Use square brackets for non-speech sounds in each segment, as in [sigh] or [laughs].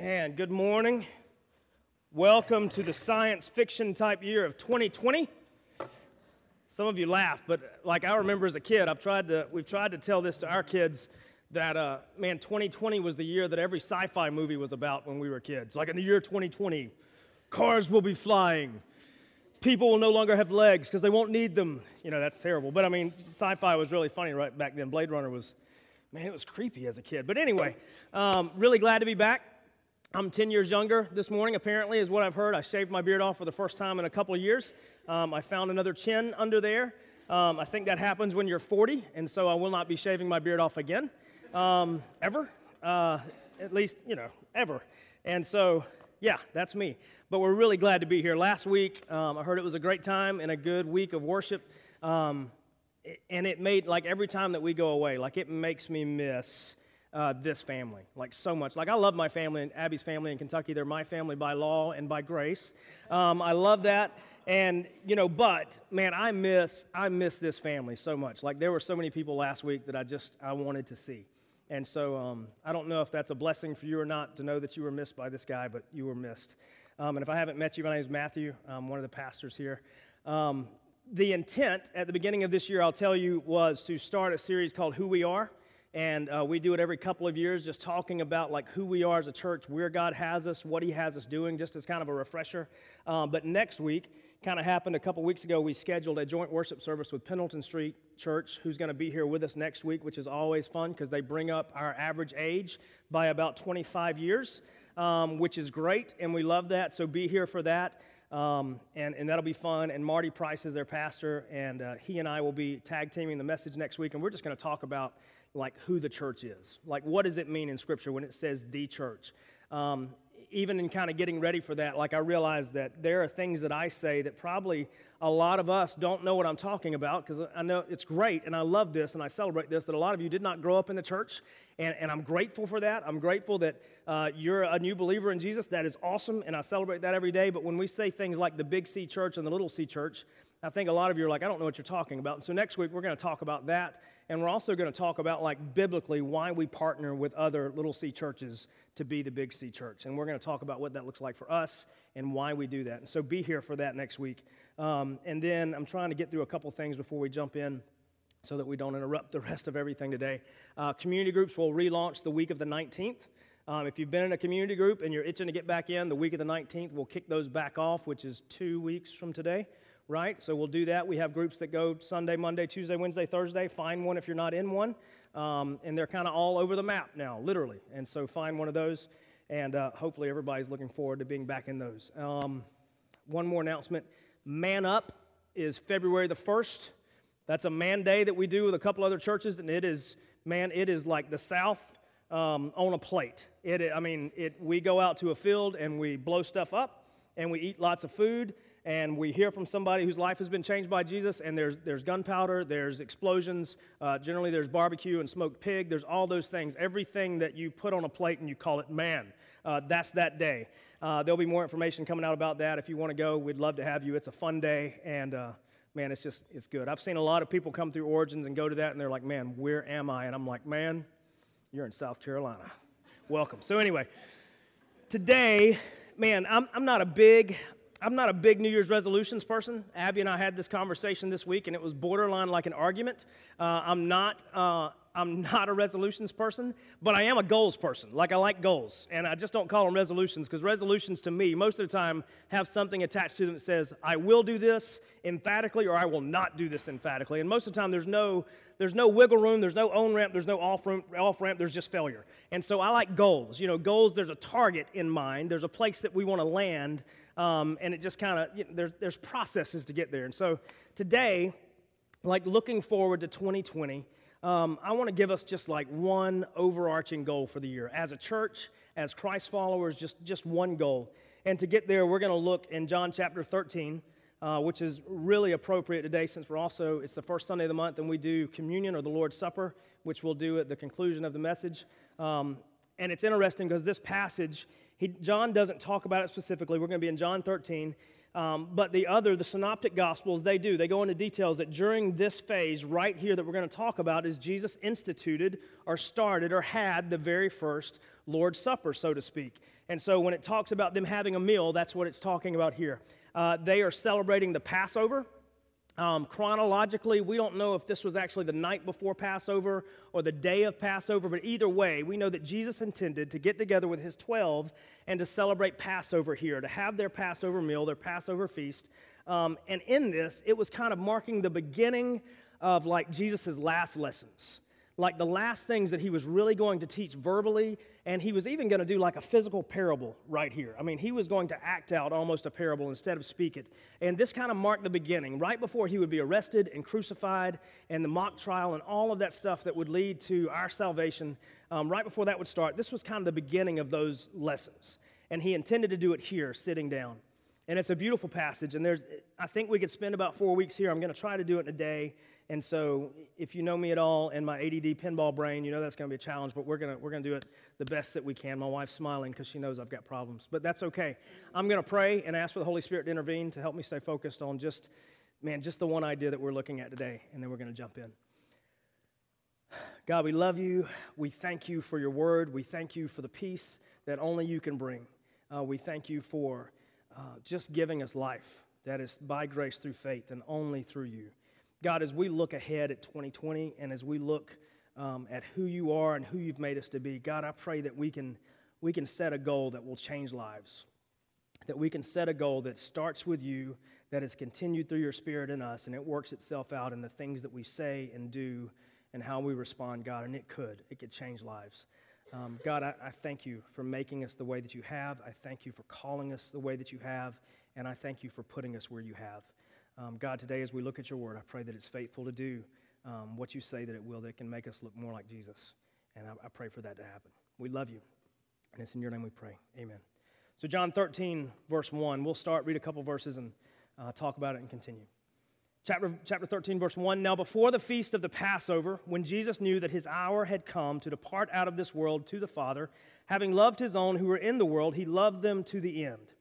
And good morning. Welcome to the science fiction type year of 2020. Some of you laugh, but like I remember as a kid, I've tried to, we've tried to tell this to our kids that, uh, man, 2020 was the year that every sci fi movie was about when we were kids. Like in the year 2020, cars will be flying, people will no longer have legs because they won't need them. You know, that's terrible. But I mean, sci fi was really funny right back then. Blade Runner was, man, it was creepy as a kid. But anyway, um, really glad to be back. I'm 10 years younger this morning, apparently, is what I've heard. I shaved my beard off for the first time in a couple of years. Um, I found another chin under there. Um, I think that happens when you're 40, and so I will not be shaving my beard off again, um, ever. Uh, at least, you know, ever. And so, yeah, that's me. But we're really glad to be here. Last week, um, I heard it was a great time and a good week of worship. Um, and it made, like, every time that we go away, like, it makes me miss uh, this family, like so much. Like I love my family and Abby's family in Kentucky. They're my family by law and by grace. Um, I love that. And you know, but man, I miss I miss this family so much. Like there were so many people last week that I just I wanted to see. And so um, I don't know if that's a blessing for you or not to know that you were missed by this guy, but you were missed. Um, and if I haven't met you, my name is Matthew. I'm one of the pastors here. Um, the intent at the beginning of this year, I'll tell you, was to start a series called Who We Are and uh, we do it every couple of years just talking about like who we are as a church where god has us what he has us doing just as kind of a refresher um, but next week kind of happened a couple weeks ago we scheduled a joint worship service with pendleton street church who's going to be here with us next week which is always fun because they bring up our average age by about 25 years um, which is great and we love that so be here for that um, and, and that'll be fun. And Marty Price is their pastor, and uh, he and I will be tag teaming the message next week. And we're just going to talk about like who the church is. Like, what does it mean in Scripture when it says the church? Um, even in kind of getting ready for that, like I realized that there are things that I say that probably a lot of us don't know what I'm talking about because I know it's great and I love this and I celebrate this that a lot of you did not grow up in the church and, and I'm grateful for that. I'm grateful that uh, you're a new believer in Jesus. That is awesome and I celebrate that every day. But when we say things like the big C church and the little c church, I think a lot of you are like, I don't know what you're talking about. And so next week we're going to talk about that and we're also going to talk about, like, biblically, why we partner with other little C churches to be the big C church. And we're going to talk about what that looks like for us and why we do that. And so be here for that next week. Um, and then I'm trying to get through a couple things before we jump in so that we don't interrupt the [laughs] rest of everything today. Uh, community groups will relaunch the week of the 19th. Um, if you've been in a community group and you're itching to get back in, the week of the 19th, we'll kick those back off, which is two weeks from today right? So we'll do that. We have groups that go Sunday, Monday, Tuesday, Wednesday, Thursday. Find one if you're not in one. Um, and they're kind of all over the map now, literally. And so find one of those, and uh, hopefully everybody's looking forward to being back in those. Um, one more announcement Man Up is February the 1st. That's a man day that we do with a couple other churches, and it is, man, it is like the South um, on a plate. It, I mean, it, we go out to a field and we blow stuff up, and we eat lots of food and we hear from somebody whose life has been changed by Jesus, and there's, there's gunpowder, there's explosions, uh, generally there's barbecue and smoked pig, there's all those things. Everything that you put on a plate and you call it man, uh, that's that day. Uh, there'll be more information coming out about that. If you want to go, we'd love to have you. It's a fun day, and uh, man, it's just, it's good. I've seen a lot of people come through Origins and go to that, and they're like, man, where am I? And I'm like, man, you're in South Carolina. [laughs] Welcome. So, anyway, today, man, I'm, I'm not a big I'm not a big New Year's resolutions person. Abby and I had this conversation this week, and it was borderline like an argument. Uh, I'm not. Uh, I'm not a resolutions person, but I am a goals person. Like I like goals, and I just don't call them resolutions because resolutions to me, most of the time, have something attached to them that says I will do this emphatically or I will not do this emphatically. And most of the time, there's no there's no wiggle room, there's no on ramp, there's no off ramp, off ramp, there's just failure. And so I like goals. You know, goals. There's a target in mind. There's a place that we want to land um, and it just kind of, you know, there's, there's processes to get there. And so today, like looking forward to 2020, um, I want to give us just like one overarching goal for the year. As a church, as Christ followers, just, just one goal. And to get there, we're going to look in John chapter 13, uh, which is really appropriate today since we're also, it's the first Sunday of the month, and we do communion or the Lord's Supper, which we'll do at the conclusion of the message. Um, and it's interesting because this passage he, John doesn't talk about it specifically. We're going to be in John 13. Um, but the other, the synoptic gospels, they do. They go into details that during this phase right here that we're going to talk about is Jesus instituted or started or had the very first Lord's Supper, so to speak. And so when it talks about them having a meal, that's what it's talking about here. Uh, they are celebrating the Passover. Um, chronologically, we don't know if this was actually the night before Passover or the day of Passover, but either way, we know that Jesus intended to get together with his 12 and to celebrate Passover here, to have their Passover meal, their Passover feast. Um, and in this, it was kind of marking the beginning of like Jesus' last lessons like the last things that he was really going to teach verbally, and he was even going to do like a physical parable right here. I mean, he was going to act out almost a parable instead of speak it. And this kind of marked the beginning, right before he would be arrested and crucified, and the mock trial, and all of that stuff that would lead to our salvation. Um, right before that would start, this was kind of the beginning of those lessons. And he intended to do it here, sitting down. And it's a beautiful passage, and there's, I think we could spend about four weeks here. I'm going to try to do it in a day and so, if you know me at all and my ADD pinball brain, you know that's going to be a challenge, but we're going we're going to do it the best that we can. My wife's smiling because she knows I've got problems, but that's okay. I'm going to pray and ask for the Holy Spirit to intervene to help me stay focused on just, man, just the one idea that we're looking at today, and then we're going to jump in. God, we love you. We thank you for your word. We thank you for the peace that only you can bring. Uh, we thank you for uh, just giving us life that is by grace through faith and only through you. God, as we look ahead at 2020 and as we look um, at who you are and who you've made us to be, God, I pray that we can, we can set a goal that will change lives. That we can set a goal that starts with you, that is continued through your spirit in us, and it works itself out in the things that we say and do and how we respond, God. And it could, it could change lives. Um, God, I, I thank you for making us the way that you have. I thank you for calling us the way that you have. And I thank you for putting us where you have. Um, God, today as we look at your word, I pray that it's faithful to do um, what you say that it will, that it can make us look more like Jesus. And I, I pray for that to happen. We love you. And it's in your name we pray. Amen. So, John 13, verse 1, we'll start, read a couple verses, and uh, talk about it and continue. Chapter, chapter 13, verse 1 Now, before the feast of the Passover, when Jesus knew that his hour had come to depart out of this world to the Father, having loved his own who were in the world, he loved them to the end.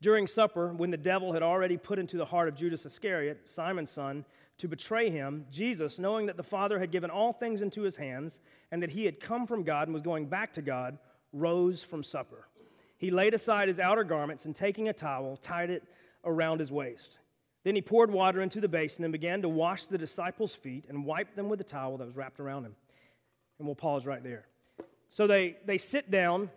During supper, when the devil had already put into the heart of Judas Iscariot, Simon's son, to betray him, Jesus, knowing that the Father had given all things into his hands and that he had come from God and was going back to God, rose from supper. He laid aside his outer garments and taking a towel, tied it around his waist. Then he poured water into the basin and began to wash the disciples' feet and wipe them with the towel that was wrapped around him. And we'll pause right there. So they, they sit down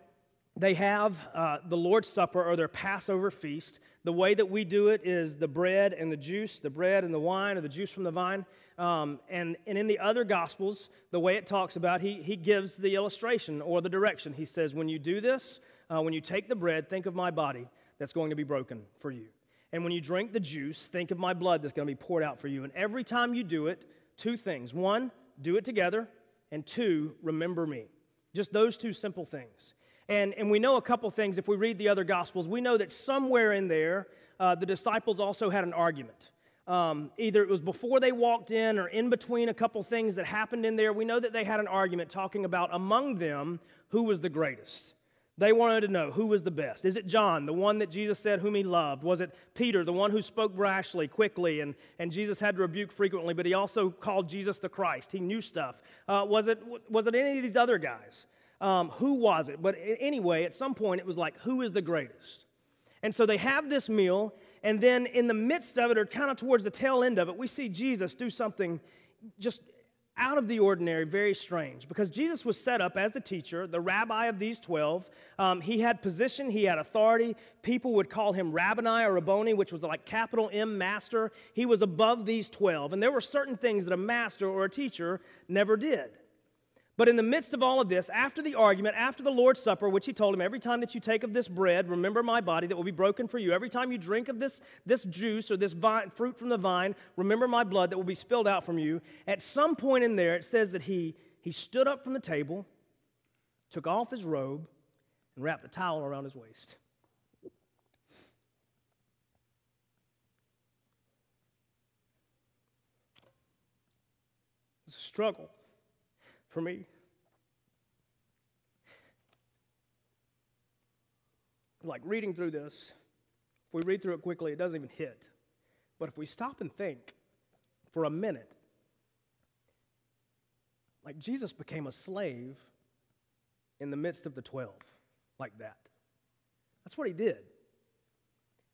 they have uh, the Lord's Supper or their Passover feast. The way that we do it is the bread and the juice, the bread and the wine, or the juice from the vine. Um, and, and in the other Gospels, the way it talks about, he, he gives the illustration or the direction. He says, When you do this, uh, when you take the bread, think of my body that's going to be broken for you. And when you drink the juice, think of my blood that's going to be poured out for you. And every time you do it, two things. One, do it together. And two, remember me. Just those two simple things. And, and we know a couple things if we read the other Gospels. We know that somewhere in there, uh, the disciples also had an argument. Um, either it was before they walked in or in between a couple things that happened in there. We know that they had an argument talking about among them who was the greatest. They wanted to know who was the best. Is it John, the one that Jesus said whom he loved? Was it Peter, the one who spoke brashly, quickly, and, and Jesus had to rebuke frequently, but he also called Jesus the Christ? He knew stuff. Uh, was, it, was it any of these other guys? Um, who was it? But anyway, at some point it was like, who is the greatest? And so they have this meal, and then in the midst of it, or kind of towards the tail end of it, we see Jesus do something just out of the ordinary, very strange. Because Jesus was set up as the teacher, the rabbi of these 12. Um, he had position, he had authority. People would call him Rabboni or Rabboni, which was like capital M, master. He was above these 12. And there were certain things that a master or a teacher never did. But in the midst of all of this, after the argument, after the Lord's Supper, which he told him, every time that you take of this bread, remember my body that will be broken for you. Every time you drink of this, this juice or this vine, fruit from the vine, remember my blood that will be spilled out from you. At some point in there, it says that he, he stood up from the table, took off his robe, and wrapped a towel around his waist. It's a struggle for me. Like reading through this, If we read through it quickly, it doesn't even hit. But if we stop and think for a minute, like Jesus became a slave in the midst of the 12, like that. That's what he did.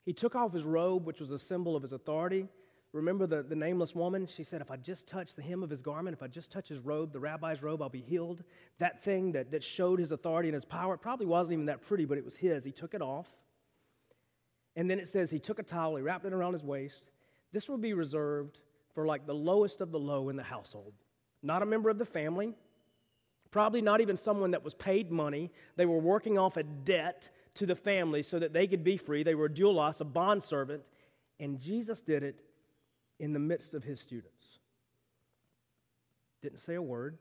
He took off his robe, which was a symbol of his authority. Remember the, the nameless woman? She said, If I just touch the hem of his garment, if I just touch his robe, the rabbi's robe, I'll be healed. That thing that, that showed his authority and his power, it probably wasn't even that pretty, but it was his. He took it off. And then it says he took a towel, he wrapped it around his waist. This would be reserved for like the lowest of the low in the household. Not a member of the family, probably not even someone that was paid money. They were working off a debt to the family so that they could be free. They were a doulos, a bondservant. And Jesus did it in the midst of his students. Didn't say a word,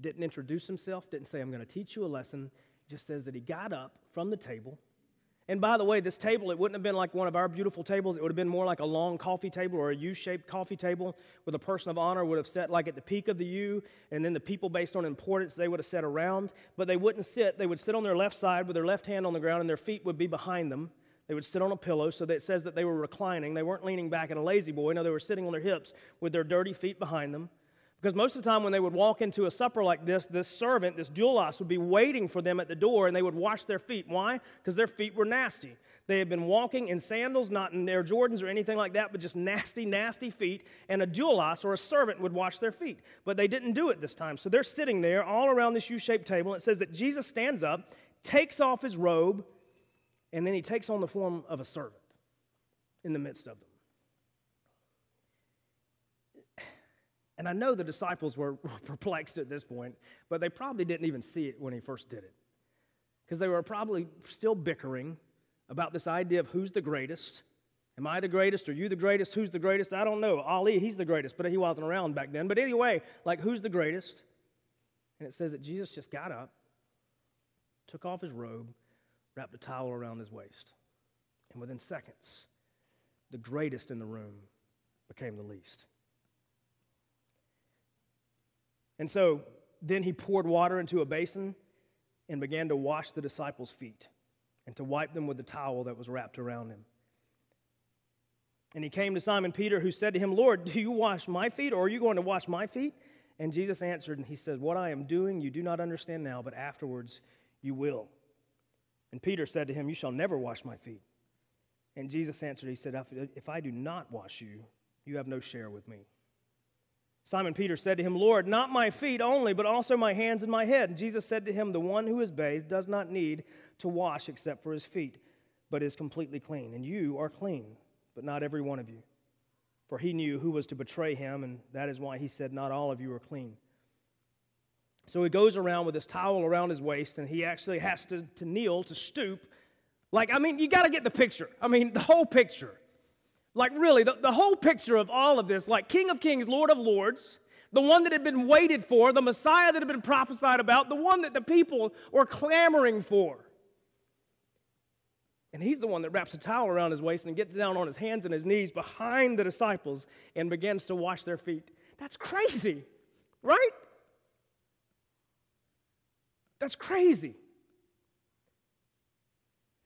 didn't introduce himself, didn't say, I'm going to teach you a lesson. Just says that he got up from the table and by the way, this table, it wouldn't have been like one of our beautiful tables. It would have been more like a long coffee table or a U shaped coffee table where the person of honor would have sat like at the peak of the U, and then the people based on importance, they would have sat around. But they wouldn't sit. They would sit on their left side with their left hand on the ground, and their feet would be behind them. They would sit on a pillow so that it says that they were reclining. They weren't leaning back in a La-Z-Boy. No, they were sitting on their hips with their dirty feet behind them. Because most of the time, when they would walk into a supper like this, this servant, this doulos, would be waiting for them at the door and they would wash their feet. Why? Because their feet were nasty. They had been walking in sandals, not in Air Jordans or anything like that, but just nasty, nasty feet. And a doulos or a servant would wash their feet. But they didn't do it this time. So they're sitting there all around this U shaped table. It says that Jesus stands up, takes off his robe, and then he takes on the form of a servant in the midst of them. And I know the disciples were [laughs] perplexed at this point, but they probably didn't even see it when he first did it. Because they were probably still bickering about this idea of who's the greatest. Am I the greatest? Are you the greatest? Who's the greatest? I don't know. Ali, he's the greatest, but he wasn't around back then. But anyway, like, who's the greatest? And it says that Jesus just got up, took off his robe, wrapped a towel around his waist. And within seconds, the greatest in the room became the least. And so then he poured water into a basin and began to wash the disciples' feet and to wipe them with the towel that was wrapped around him. And he came to Simon Peter, who said to him, Lord, do you wash my feet, or are you going to wash my feet? And Jesus answered, and he said, What I am doing you do not understand now, but afterwards you will. And Peter said to him, You shall never wash my feet. And Jesus answered, He said, If I do not wash you, you have no share with me. Simon Peter said to him, Lord, not my feet only, but also my hands and my head. And Jesus said to him, The one who is bathed does not need to wash except for his feet, but is completely clean. And you are clean, but not every one of you. For he knew who was to betray him, and that is why he said, Not all of you are clean. So he goes around with this towel around his waist, and he actually has to, to kneel, to stoop. Like, I mean, you got to get the picture. I mean, the whole picture. Like, really, the, the whole picture of all of this, like King of Kings, Lord of Lords, the one that had been waited for, the Messiah that had been prophesied about, the one that the people were clamoring for. And he's the one that wraps a towel around his waist and gets down on his hands and his knees behind the disciples and begins to wash their feet. That's crazy, right? That's crazy.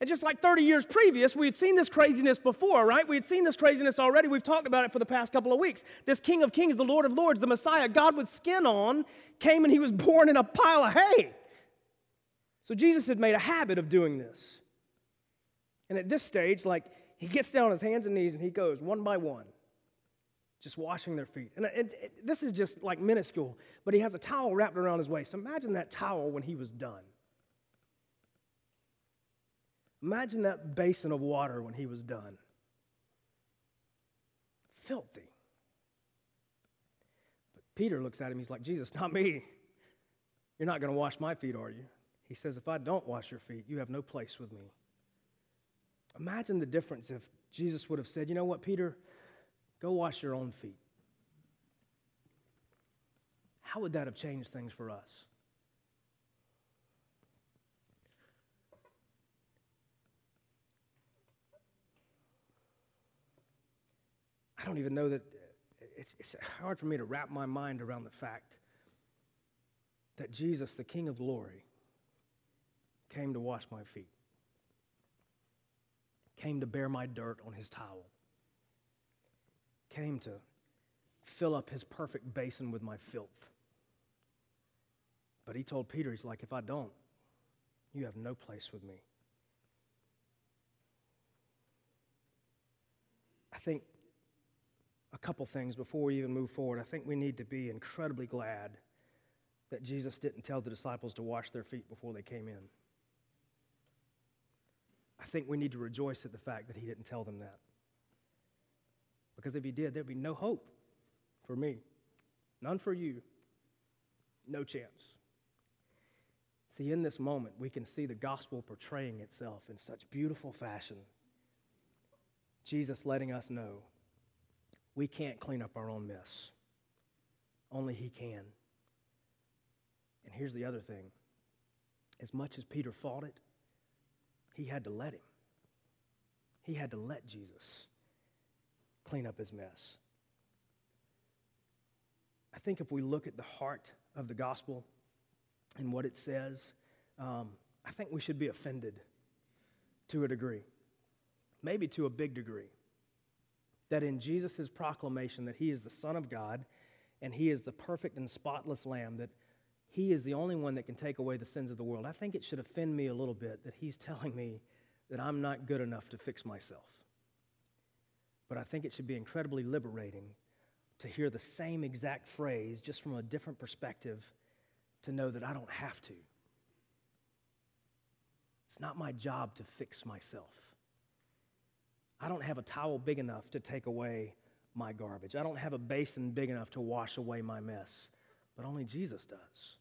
And just like 30 years previous, we had seen this craziness before, right? We had seen this craziness already. We've talked about it for the past couple of weeks. This King of Kings, the Lord of Lords, the Messiah, God with skin on, came and he was [laughs] born in a pile of hay. So Jesus had made a habit of doing this. And at this stage, like, he gets down on his hands and knees and he goes one by one, just washing their feet. And it, it, this is just like minuscule, but he has a towel wrapped around his waist. Imagine that towel when he was done. Imagine that basin of water when he was done. Filthy. But Peter looks at him, he's like, Jesus, not me. You're not going to wash my feet, are you? He says, If I don't wash your feet, you have no place with me. Imagine the difference if Jesus would have said, You know what, Peter? Go wash your own feet. How would that have changed things for us? I don't even know that it's, it's hard for me to wrap my mind around the fact that Jesus, the King of glory, came to wash my feet. came to bear my dirt on his towel, came to fill up his perfect basin with my filth. But he told Peter, he's like, if I don't, you have no place with me. I think a couple things before we even move forward. I think we need to be incredibly glad that Jesus didn't tell the disciples to wash their feet before they came in. I think we need to rejoice at the fact that he didn't tell them that. Because if he did, there'd be no hope for me, none for you, no chance. See, in this moment, we can see the gospel portraying itself in such beautiful fashion. Jesus letting us know we can't clean up our own mess, only He can. And here's the other thing as much as Peter fought it, he had to let him. He had to let Jesus clean up his mess. I think if we look at the heart of the gospel and what it says, um, I think we should be offended to a degree, maybe to a big degree, that in Jesus' proclamation that he is the Son of God and he is the perfect and spotless Lamb, that he is the only one that can take away the sins of the world. I think it should offend me a little bit that he's [laughs] telling me that I'm not good enough to fix myself. But I think it should be incredibly liberating to hear the same exact phrase just from a different perspective to know that I don't have to. It's not my job to fix myself. I don't have a towel big enough to take away my garbage. I don't have a basin big enough to wash away my mess, but only Jesus does.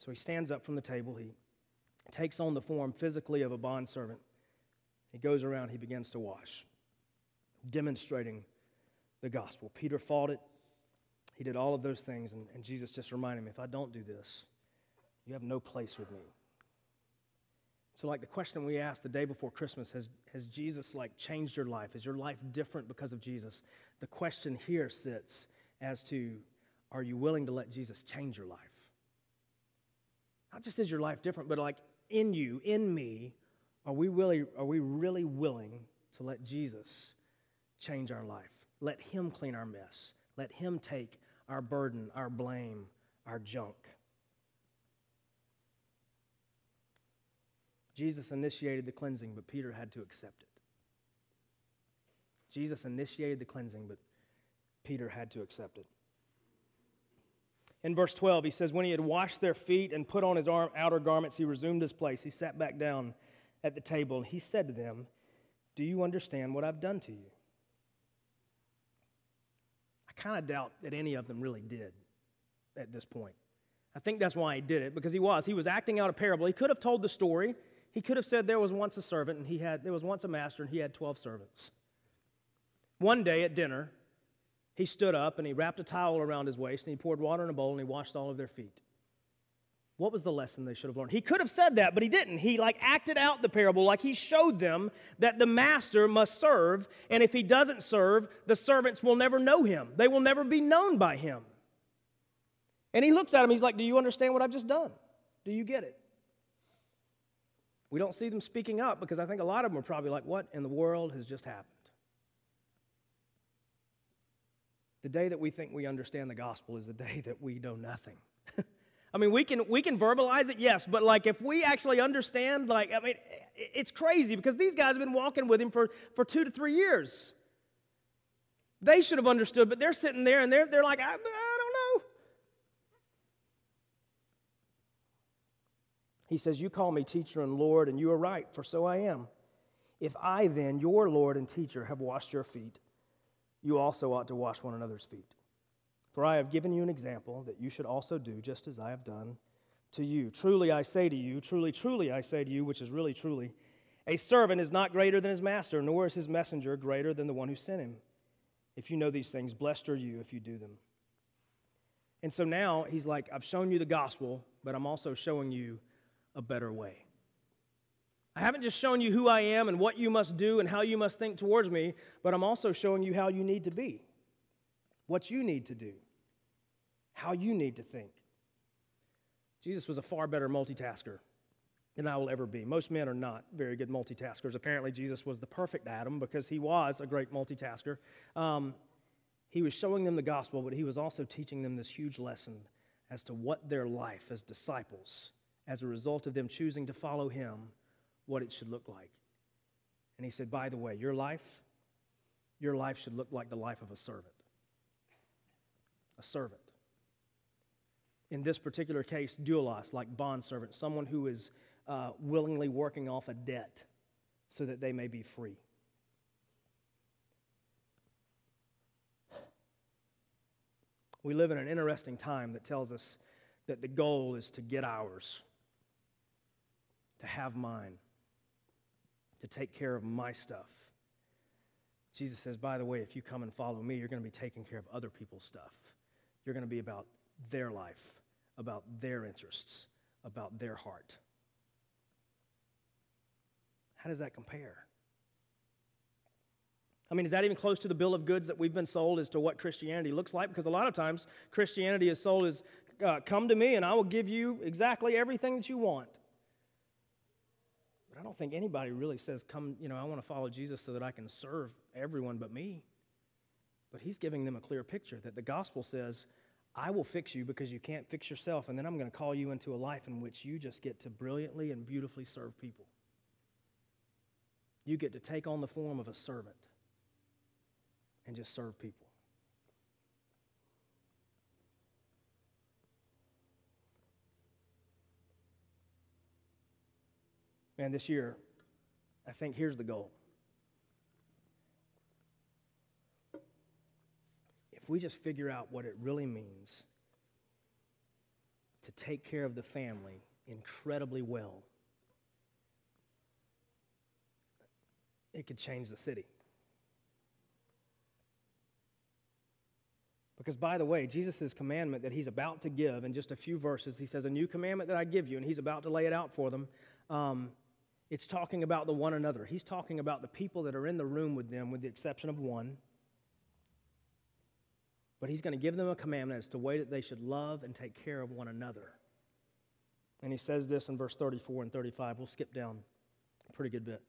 So he stands up from the table. He takes on the form physically of a bondservant. He goes around, he begins to wash, demonstrating the gospel. Peter fought it. He did all of those things, and, and Jesus just reminded him if I don't do this, you have no place with me. So, like the question we asked the day before Christmas, has, has Jesus like changed your life? Is your life different because of Jesus? The question here sits as to are you willing to let Jesus change your life? Not just is your life different, but like in you, in me, are we really, are we really willing to let Jesus change our life? Let Him clean our mess. Let Him take our burden, our blame, our junk. Jesus initiated the cleansing, but Peter had to accept it. Jesus initiated the cleansing, but Peter had to accept it. In verse 12, he says, When he had washed their feet and put on his outer garments, he resumed his place. He sat back down at the table. And he said to them, Do you understand what I've done to you? Kind of doubt that any of them really did at this point. I think that's why he did it, because he was. He was acting out a parable. He could have told the story. He could have said there was once a servant and he had there was once a master and he had 12 servants. One day at dinner, he stood up and he wrapped a towel around his waist and he poured water in a bowl and he washed all of their feet. What was the lesson they should have learned? He could have said that, but he didn't. He like acted out the parable like he showed them that the master must serve, and if he doesn't serve, the servants will never know him. They will never be known by him. And he looks at him, he's like, Do you understand what I've just done? Do you get it? We don't see them speaking up because I think a lot of them are probably like, What in the world has just happened? The day that we think we understand the gospel is the day that we know nothing. I mean, we can, we can verbalize it, yes, but like if we actually understand, like, I mean, it's crazy because these guys have been walking with him for, for two to three years. They should have understood, but they're sitting there and they're, they're like, I, I don't know. He says, You call me teacher and Lord, and you are right, for so I am. If I then, your Lord and teacher, have washed your feet, you also ought to wash one another's feet. For I have given you an example that you should also do just as I have done to you. Truly I say to you, truly, truly I say to you, which is really truly, a servant is not greater than his master, nor is his messenger greater than the one who sent him. If you know these things, blessed are you if you do them. And so now he's like, I've shown you the gospel, but I'm also showing you a better way. I haven't just shown you who I am and what you must do and how you must think towards me, but I'm also showing you how you need to be, what you need to do, how you need to think. Jesus was a far better multitasker than I will ever be. Most men are not very good multitaskers. Apparently, Jesus was the perfect Adam because he was a great multitasker. Um, he was showing them the gospel, but he was also teaching them this huge lesson as to what their life as disciples, as a result of them choosing to follow him, what it should look like. And he said, By the way, your life, your life should look like the life of a servant. A servant. In this particular case, doulos, like bondservant, someone who is uh, willingly working off a debt so that they may be free. We live in an interesting time that tells us that the goal is to get ours, to have mine, to take care of my stuff. Jesus says, by the way, if you come and follow me, you're going to be taking care of other people's stuff. You're going to be about their life, about their interests, about their heart. How does that compare? I mean, is that even close to the bill of goods that we've been sold as to what Christianity looks like? Because a lot of times Christianity is sold as uh, come to me and I will give you exactly everything that you want. But I don't think anybody really says, come, you know, I want to follow Jesus so that I can serve everyone but me. But he's giving them a clear picture that the gospel says, I will fix you because you can't fix yourself, and then I'm going to call you into a life in which you just get to brilliantly and beautifully serve people. You get to take on the form of a servant and just serve people. Man, this year, I think here's the goal. We just figure out what it really means to take care of the family incredibly well, it could change the city. Because, by the way, Jesus' commandment that he's about to give in just a few verses, he says, A new commandment that I give you, and he's about to lay it out for them. Um, it's talking about the one another. He's talking about the people that are in the room with them, with the exception of one. But he's going to give them a commandment as to the way that they should love and take care of one another. And he says this in verse 34 and 35. We'll skip down a pretty good bit.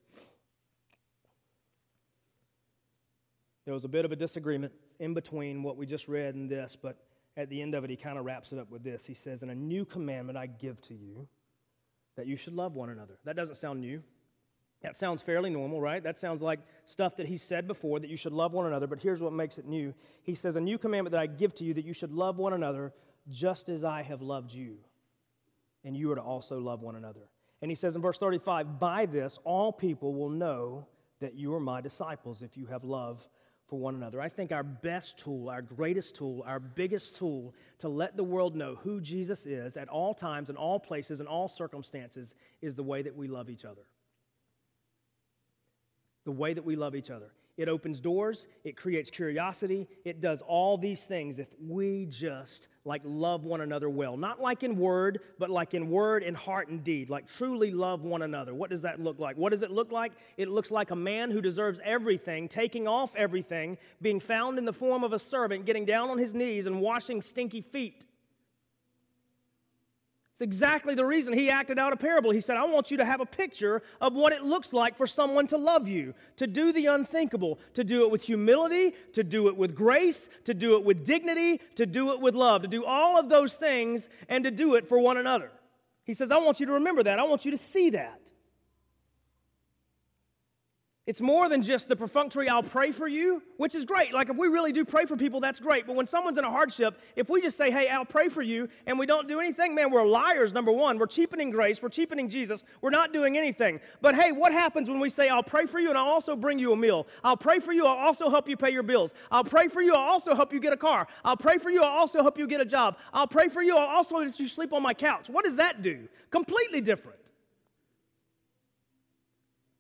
There was a bit of a disagreement in between what we just read and this, but at the end of it, he kind of wraps it up with this. He says, And a new commandment I give to you, that you should love one another. That doesn't sound new. That sounds fairly normal, right? That sounds like stuff that he said before that you should love one another, but here's what makes it new. He says, A new commandment that I give to you, that you should love one another just as I have loved you. And you are to also love one another. And he says in verse 35, By this all people will know that you are my disciples if you have love for one another. I think our best tool, our greatest tool, our biggest tool to let the world know who Jesus is at all times, in all places, in all circumstances, is the way that we love each other. The way that we love each other. It opens doors, it creates curiosity, it does all these things if we just like love one another well. Not like in word, but like in word and heart and deed, like truly love one another. What does that look like? What does it look like? It looks like a man who deserves everything, taking off everything, being found in the form of a servant, getting down on his knees and washing stinky feet it's exactly the reason he acted out a parable. He said, I want you to have a picture of what it looks like for someone to love you, to do the unthinkable, to do it with humility, to do it with grace, to do it with dignity, to do it with love, to do all of those things and to do it for one another. He says, I want you to remember that. I want you to see that. It's more than just the perfunctory, I'll pray for you, which is great. Like, if we really do pray for people, that's great. But when someone's in a hardship, if we just say, hey, I'll pray for you, and we don't do anything, man, we're liars, number one. We're cheapening grace, we're cheapening Jesus, we're not doing anything. But hey, what happens when we say, I'll pray for you, and I'll also bring you a meal? I'll pray for you, I'll also help you pay your bills. I'll pray for you, I'll also help you get a car. I'll pray for you, I'll also help you get a job. I'll pray for you, I'll also let you sleep on my couch. What does that do? Completely different.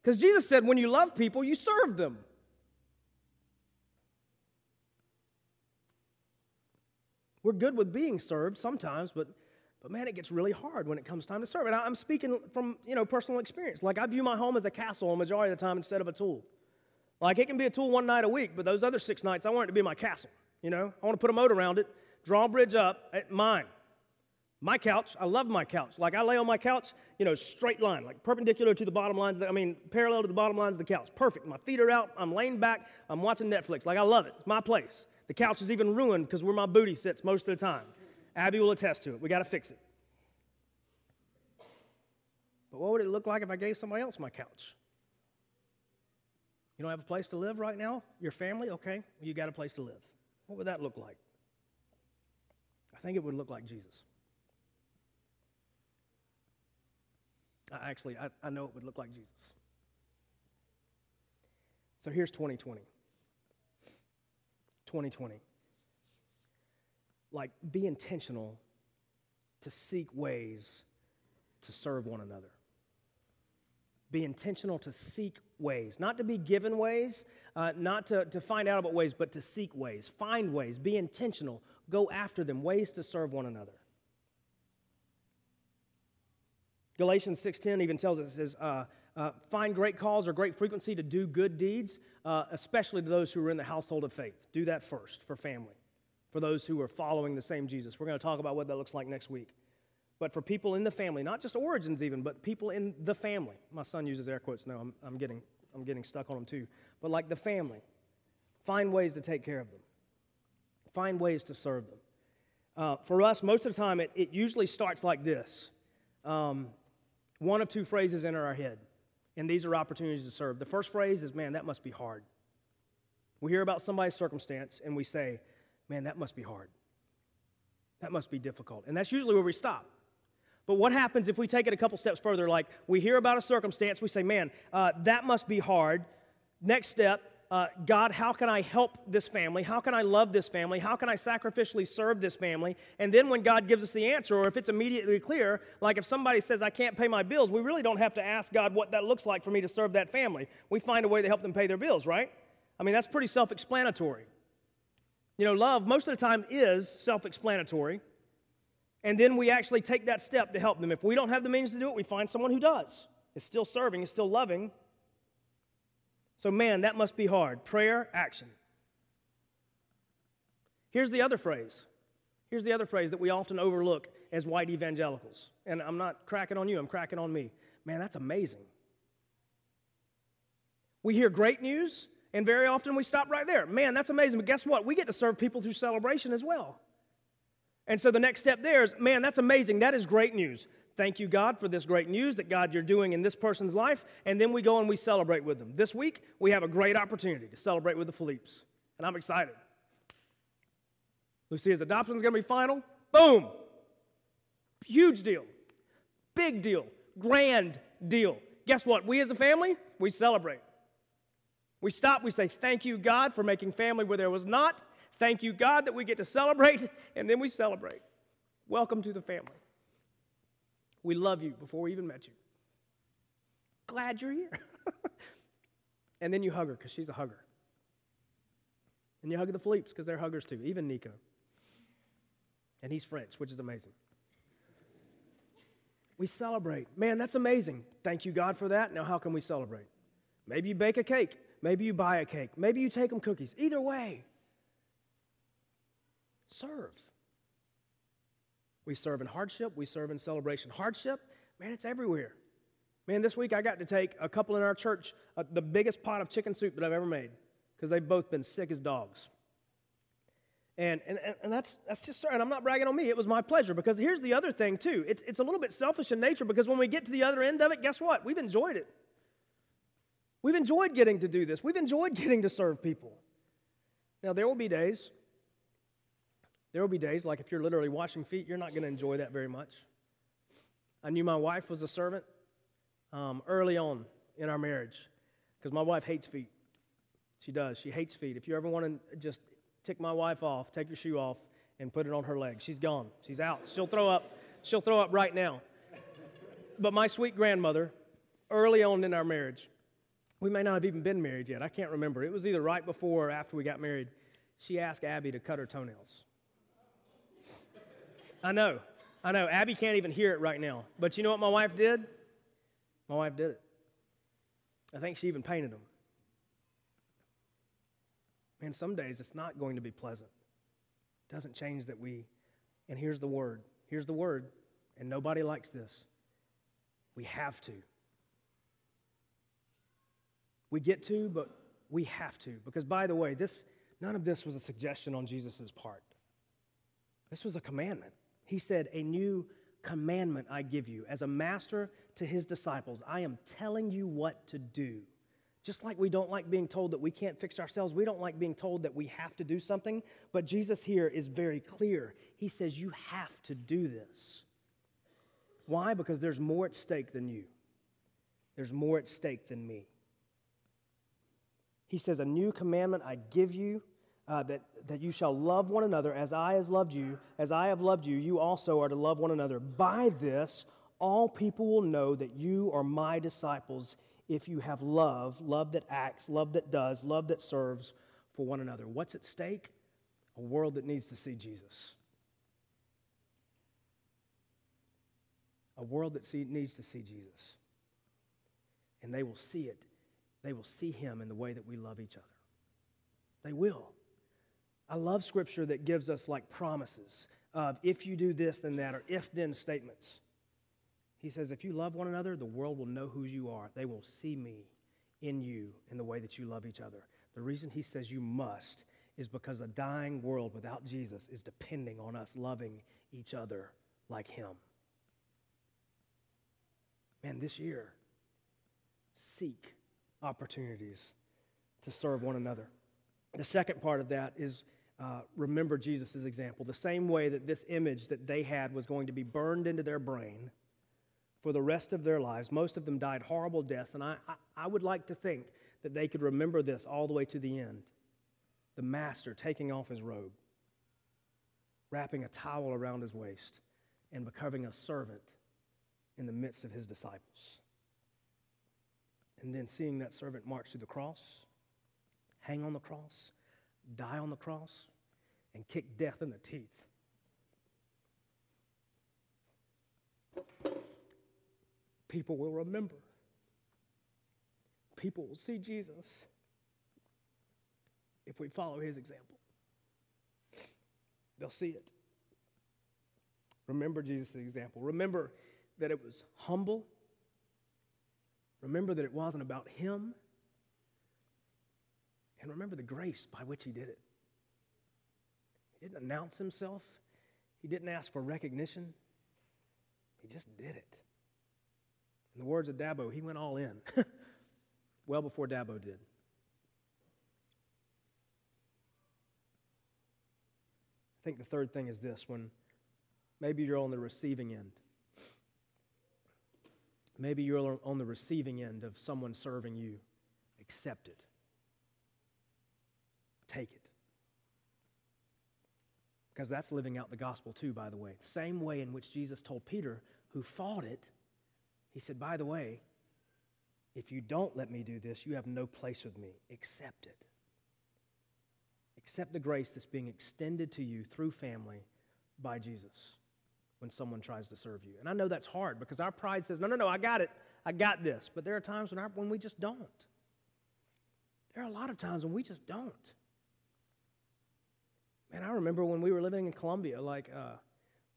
Because Jesus said, when you love people, you serve them. We're good with being served sometimes, but, but man, it gets really hard when it comes time to serve. And I'm speaking from you know, personal experience. Like, I view my home as a castle a majority of the time instead of a tool. Like, it can be a tool one night a week, but those other six nights, I want it to be my castle. You know, I want to put a moat around it, drawbridge up, eh, mine. My couch, I love my couch. Like I lay on my couch, you know, straight line, like perpendicular to the bottom lines. I mean, parallel to the bottom lines of the couch. Perfect. My feet are out. I'm laying back. I'm watching Netflix. Like I love it. It's my place. The couch is even ruined because where my booty sits most of the time. Abby will attest to it. We got to fix it. But what would it look like if I gave somebody else my couch? You don't have a place to live right now? Your family? Okay, you got a place to live. What would that look like? I think it would look like Jesus. Actually, I, I know it would look like Jesus. So here's 2020. 2020. Like, be intentional to seek ways to serve one another. Be intentional to seek ways, not to be given ways, uh, not to, to find out about ways, but to seek ways. Find ways. Be intentional. Go after them, ways to serve one another. Galatians 6.10 even tells us, it says, uh, uh, find great cause or great frequency to do good deeds, uh, especially to those who are in the household of faith. Do that first for family, for those who are following the same Jesus. We're going to talk about what that looks like next week. But for people in the family, not just origins even, but people in the family. My son uses air quotes now. I'm, I'm, getting, I'm getting stuck on them too. But like the family, find ways to take care of them, find ways to serve them. Uh, for us, most of the time, it, it usually starts like this. Um, one of two phrases enter our head, and these are opportunities to serve. The first phrase is, man, that must be hard. We hear about somebody's circumstance, and we say, man, that must be hard. That must be difficult. And that's usually where we stop. But what happens if we take it a couple steps further? Like we hear about a circumstance, we say, man, uh, that must be hard. Next step, uh, God, how can I help this family? How can I love this family? How can I sacrificially serve this family? And then when God gives us the answer, or if it's immediately clear, like if somebody says, I can't pay my bills, we really don't have to ask God what that looks like for me to serve that family. We find a way to help them pay their bills, right? I mean, that's pretty self explanatory. You know, love most of the time is self explanatory. And then we actually take that step to help them. If we don't have the means to do it, we find someone who does. Is still serving, is still loving, so, man, that must be hard. Prayer, action. Here's the other phrase. Here's the other phrase that we often overlook as white evangelicals. And I'm not cracking on you, I'm cracking on me. Man, that's amazing. We hear great news, and very often we stop right there. Man, that's amazing. But guess what? We get to serve people through celebration as well. And so the next step there is, man, that's amazing. That is great news. Thank you, God, for this great news that God you're doing in this person's life. And then we go and we celebrate with them. This week, we have a great opportunity to celebrate with the Philippes. And I'm excited. Lucia's adoption is going to be final. Boom! Huge deal. Big deal. Grand deal. Guess what? We as a family, we celebrate. We stop, we say, Thank you, God, for making family where there was not. Thank you, God, that we get to celebrate, and then we celebrate. Welcome to the family. We love you before we even met you. Glad you're here. [laughs] and then you hug her because she's a hugger. And you hug the Philippes because they're huggers too, even Nico. And he's French, which is amazing. We celebrate. Man, that's amazing. Thank you, God, for that. Now, how can we celebrate? Maybe you bake a cake. Maybe you buy a cake. Maybe you take them cookies. Either way, serve. We serve in hardship, we serve in celebration. Hardship, man, it's everywhere. Man, this week I got to take a couple in our church uh, the biggest pot of chicken soup that I've ever made because they've both been sick as dogs. And, and, and that's, that's just, and I'm not bragging on me, it was my pleasure because here's the other thing too. It's, it's a little bit selfish in nature because when we get to the other end of it, guess what? We've enjoyed it. We've enjoyed getting to do this, we've enjoyed [laughs] getting to serve people. Now, there will be days there will be days, like if you're literally washing feet, you're not going to enjoy that very much. I knew my wife was a servant um, early on in our marriage because my wife hates feet. She does. She hates feet. If you ever want to just tick my wife off, take your shoe off and put it on her leg. She's gone. She's out. She'll throw up. She'll throw up right now. But my sweet grandmother, early on in our marriage, we may not have even been married yet. I can't remember. It was either right before or after we got married. She asked Abby to cut her toenails. I know. I know. Abby can't even hear it right now. But you know what my wife did? My wife did it. I think she even painted them. Man, some days it's not going to be pleasant. It doesn't change that we, and here's the word here's the word, and nobody likes this. We have to. We get to, but we have to. Because, by the way, this, none of this was a suggestion on Jesus' part. This was a commandment. He said, A new commandment I give you. As a master to his disciples, I am telling you what to do. Just like we don't like being told that we can't fix ourselves, we don't like being told that we have to do something. But Jesus here is very clear. He says, You have to do this. Why? Because there's more at stake than you, there's more at stake than me. He says, A new commandment I give you. Uh, that, that you shall love one another as I has loved you, as I have loved you, you also are to love one another. By this, all people will know that you are my disciples if you have love, love that acts, love that does, love that serves for one another. What's at stake? A world that needs to see Jesus. A world that see, needs to see Jesus. And they will see it. They will see him in the way that we love each other. They will. I love scripture that gives us like promises of if you do this, then that, or if then statements. He says, if you love one another, the world will know who you are. They will see me in you in the way that you love each other. The reason he says you must is because a dying world without Jesus is depending on us loving each other like him. Man, this year, seek opportunities to serve one another. The second part of that is uh, remember Jesus' example. The same way that this image that they had was going to be burned into their brain for the rest of their lives. Most of them died horrible deaths, and I, I, I would like to think that they could remember this all the way to the end. The master taking off his robe, wrapping a towel around his waist, and becoming a servant in the midst of his disciples. And then seeing that servant march to the cross, hang on the cross, die on the cross, and kick death in the teeth. people will remember. People will see Jesus if we follow his example. They'll see it. Remember Jesus' example. Remember that it was humble. Remember that it wasn't about him. And remember the grace by which he did it. He didn't announce himself, he didn't ask for recognition, he just did it. In the words of Dabo, he went all in [laughs] well before Dabo did. I think the third thing is this when maybe you're on the receiving end. Maybe you're on the receiving end of someone serving you. Accept it. Take it. Because that's living out the gospel too, by the way. Same way in which Jesus told Peter, who fought it, he said, By the way, if you don't let me do this, you have no place with me. Accept it. Accept the grace that's being extended to you through family by Jesus when someone tries to serve you. And I know that's hard because our pride says, no, no, no, I got it. I got this. But there are times when, our, when we just don't. There are a lot of times when we just don't. Man, I remember when we were living in Columbia, like, uh,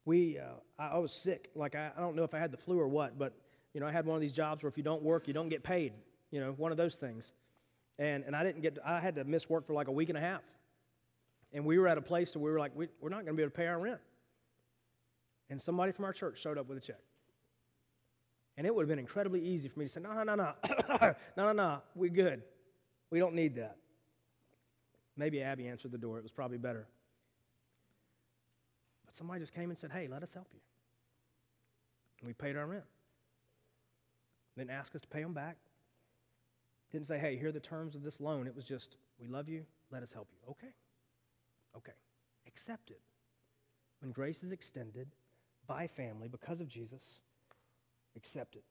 we, uh, I, I was sick. Like, I, I don't know if I had the flu or what, but you know, I had one of these jobs where if you don't work, you don't get paid. You know, one of those things. And, and I didn't get, I had to miss work for like a week and a half. And we were at a place where we were like, we, we're not going to be able to pay our rent. And somebody from our church showed up with a check. And it would have been incredibly easy for me to say, no, no, no, no, [coughs] no, no, no, we're good. We don't need that. Maybe Abby answered the door. It was probably better. But somebody just came and said, hey, let us help you. And we paid our rent. Didn't ask us to pay them back. Didn't say, hey, here are the terms of this loan. It was just, we love you, let us help you. Okay. Okay. Accept it. When grace is extended by family because of Jesus, accept it.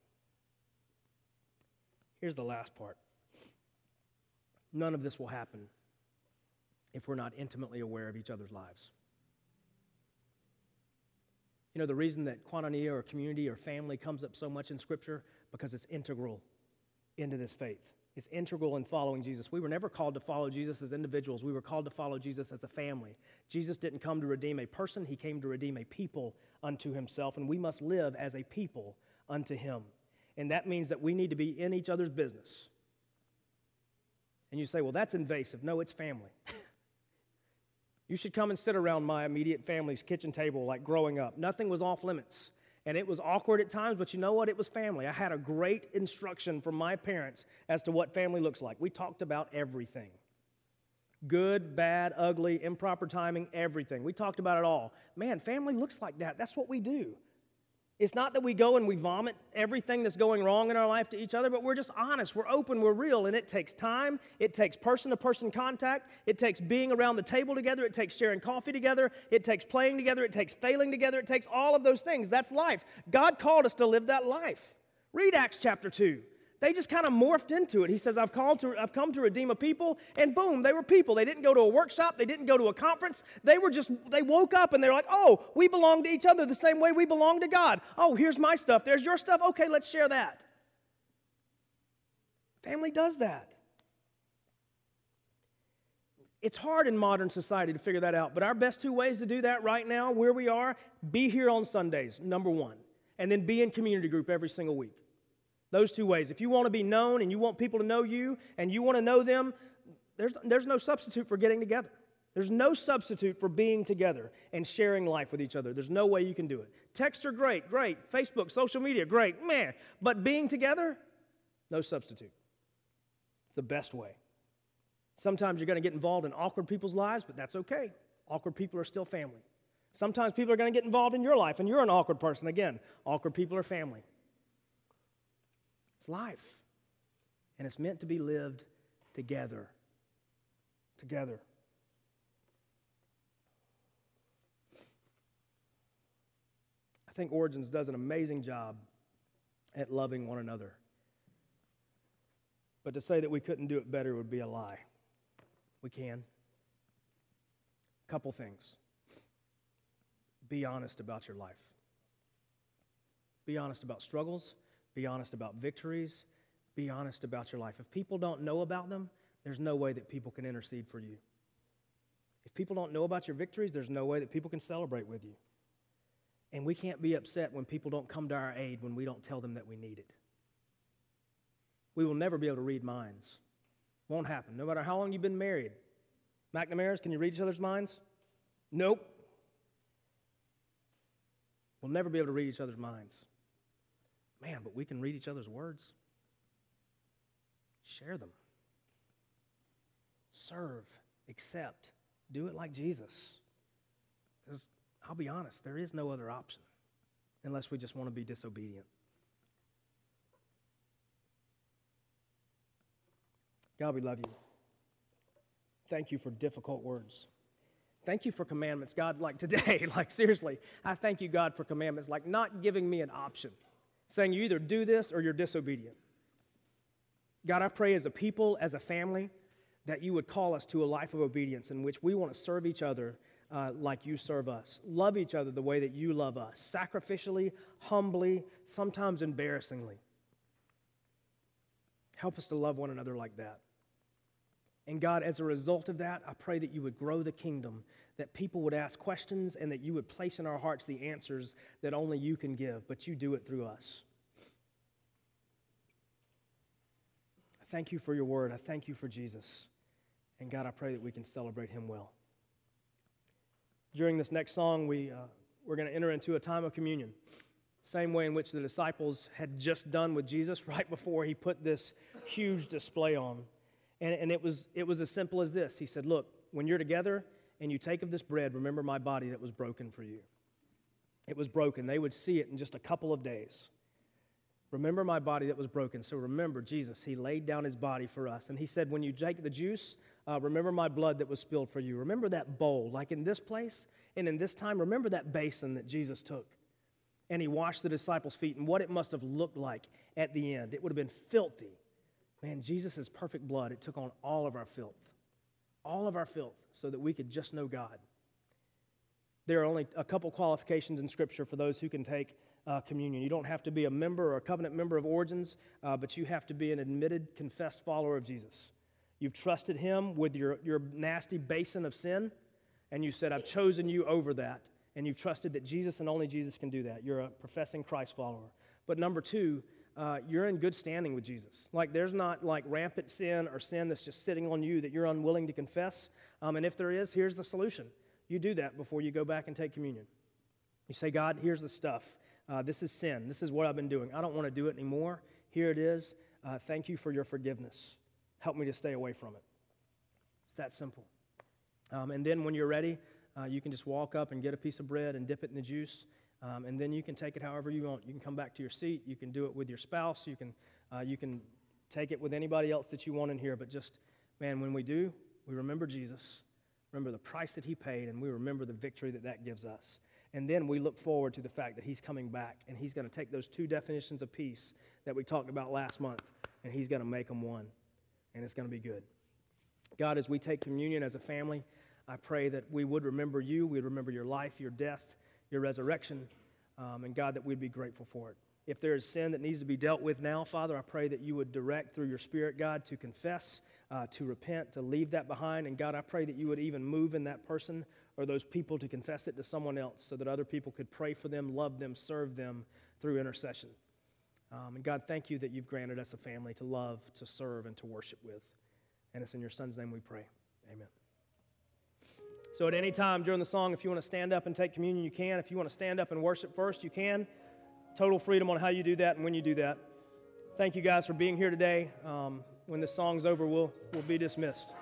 Here's the last part none of this will happen if we're not intimately aware of each other's lives. You know, the reason that koinonia or community or family comes up so much in Scripture because it's integral into this faith. It's integral in following Jesus. We were never called to follow Jesus as individuals, we were called to follow Jesus as a family. Jesus didn't come to redeem a person, he came to redeem a people unto himself, and we must live as a people unto him. And that means that we need to be in each other's business. And you say, well, that's invasive. No, it's family. [laughs] you should come and sit around my immediate family's kitchen table like growing up. Nothing was off limits. And it was awkward at times, but you know what? It was family. I had a great instruction from my parents as to what family looks like. We talked about everything good, bad, ugly, improper timing, everything. We talked about it all. Man, family looks like that. That's what we do. It's not that we go and we vomit everything that's going wrong in our life to each other, but we're just honest, we're open, we're real, and it takes time. It takes person to person contact. It takes being around the table together. It takes sharing coffee together. It takes playing together. It takes failing together. It takes all of those things. That's life. God called us to live that life. Read Acts chapter 2. They just kind of morphed into it. He says, I've, called to, I've come to redeem a people, and boom, they were people. They didn't go to a workshop, they didn't go to a conference. They were just, they woke up and they're like, oh, we belong to each other the same way we belong to God. Oh, here's my stuff, there's your stuff. Okay, let's share that. Family does that. It's hard in modern society to figure that out, but our best two ways to do that right now, where we are, be here on Sundays, number one, and then be in community group every single week. Those two ways. If you want to be known and you want people to know you and you want to know them, there's, there's no substitute for getting together. There's no substitute for being together and sharing life with each other. There's no way you can do it. Text are great, great. Facebook, social media, great, man. But being together, no substitute. It's the best way. Sometimes you're going to get involved in awkward people's lives, but that's okay. Awkward people are still family. Sometimes people are going to get involved in your life, and you're an awkward person. Again, awkward people are family. It's life. And it's meant to be lived together. Together. I think Origins does an amazing job at loving one another. But to say that we couldn't do it better would be a lie. We can. Couple things. Be honest about your life. Be honest about struggles. Be honest about victories. Be honest about your life. If people don't know about them, there's no way that people can intercede for you. If people don't know about your victories, there's no way that people can celebrate with you. And we can't be upset when people don't come to our aid when we don't tell them that we need it. We will never be able to read minds. Won't happen, no matter how long you've been married. McNamara's, can you read each other's minds? Nope. We'll never be able to read each other's minds. Man, but we can read each other's words. Share them. Serve, accept, do it like Jesus. Because I'll be honest, there is no other option unless we just want to be disobedient. God, we love you. Thank you for difficult words. Thank you for commandments, God, like today. [laughs] like, seriously, I thank you, God, for commandments, like not giving me an option saying you either do this or you're disobedient. God, I pray as a people, as a family, that you would call us to a life of obedience in which we want to serve each other uh, like you serve us, love each other the way that you love us, sacrificially, humbly, sometimes embarrassingly. Help us to love one another like that. And God, as a result of that, I pray that you would grow the kingdom, that people would ask questions, and that you would place in our hearts the answers that only you can give, but you do it through us. I thank you for your word. I thank you for Jesus. And God, I pray that we can celebrate him well. During this next song, we, uh, we're going to enter into a time of communion. Same way in which the disciples had just done with Jesus [laughs] right before he put this huge display on. And, and it, was, it was as simple as this He said, Look, when you're together and you take of this bread, remember my body that was broken for you. It was broken. They would see it in just a couple of days. Remember my body that was broken. So remember, Jesus, He laid down His body for us. And He said, When you take the juice, uh, remember my blood that was spilled for you. Remember that bowl, like in this place and in this time. Remember that basin that Jesus took. And He washed the disciples' feet and what it must have looked like at the end. It would have been filthy. Man, Jesus' perfect blood, it took on all of our filth, all of our filth, so that we could just know God. There are only a couple qualifications in Scripture for those who can take uh, communion. You don't have to be a member or a covenant member of Origins, uh, but you have to be an admitted, confessed follower of Jesus. You've trusted Him with your, your nasty basin of sin, and you said, I've chosen you over that. And you've trusted that Jesus and only Jesus can do that. You're a professing Christ follower. But number two, uh, you're in good standing with Jesus. Like, there's not like rampant sin or sin that's just sitting on you that you're unwilling to confess. Um, and if there is, here's the solution you do that before you go back and take communion. You say, God, here's the stuff. Uh, this is sin. This is what I've been doing. I don't want to do it anymore. Here it is. Uh, thank you for your forgiveness. Help me to stay away from it. It's that simple. Um, and then when you're ready, uh, you can just walk up and get a piece of bread and dip it in the juice. Um, and then you can take it however you want. You can come back to your seat. You can do it with your spouse. You can, uh, you can take it with anybody else that you want in here. But just, man, when we do, we remember Jesus, remember the price that he paid, and we remember the victory that that gives us. And then we look forward to the fact that he's coming back and he's going to take those two definitions of peace that we talked about last month and he's going to make them one. And it's going to be good. God, as we take communion as a family, I pray that we would remember you, we'd remember your life, your death, your resurrection, um, and God, that we'd be grateful for it. If there is sin that needs to be dealt with now, Father, I pray that you would direct through your Spirit, God, to confess, uh, to repent, to leave that behind. And God, I pray that you would even move in that person or those people to confess it to someone else so that other people could pray for them, love them, serve them through intercession. Um, and God, thank you that you've granted us a family to love, to serve, and to worship with. And it's in your Son's name we pray. Amen. So, at any time during the song, if you want to stand up and take communion, you can. If you want to stand up and worship first, you can. Total freedom on how you do that and when you do that. Thank you guys for being here today. Um, when this song's over, we'll, we'll be dismissed.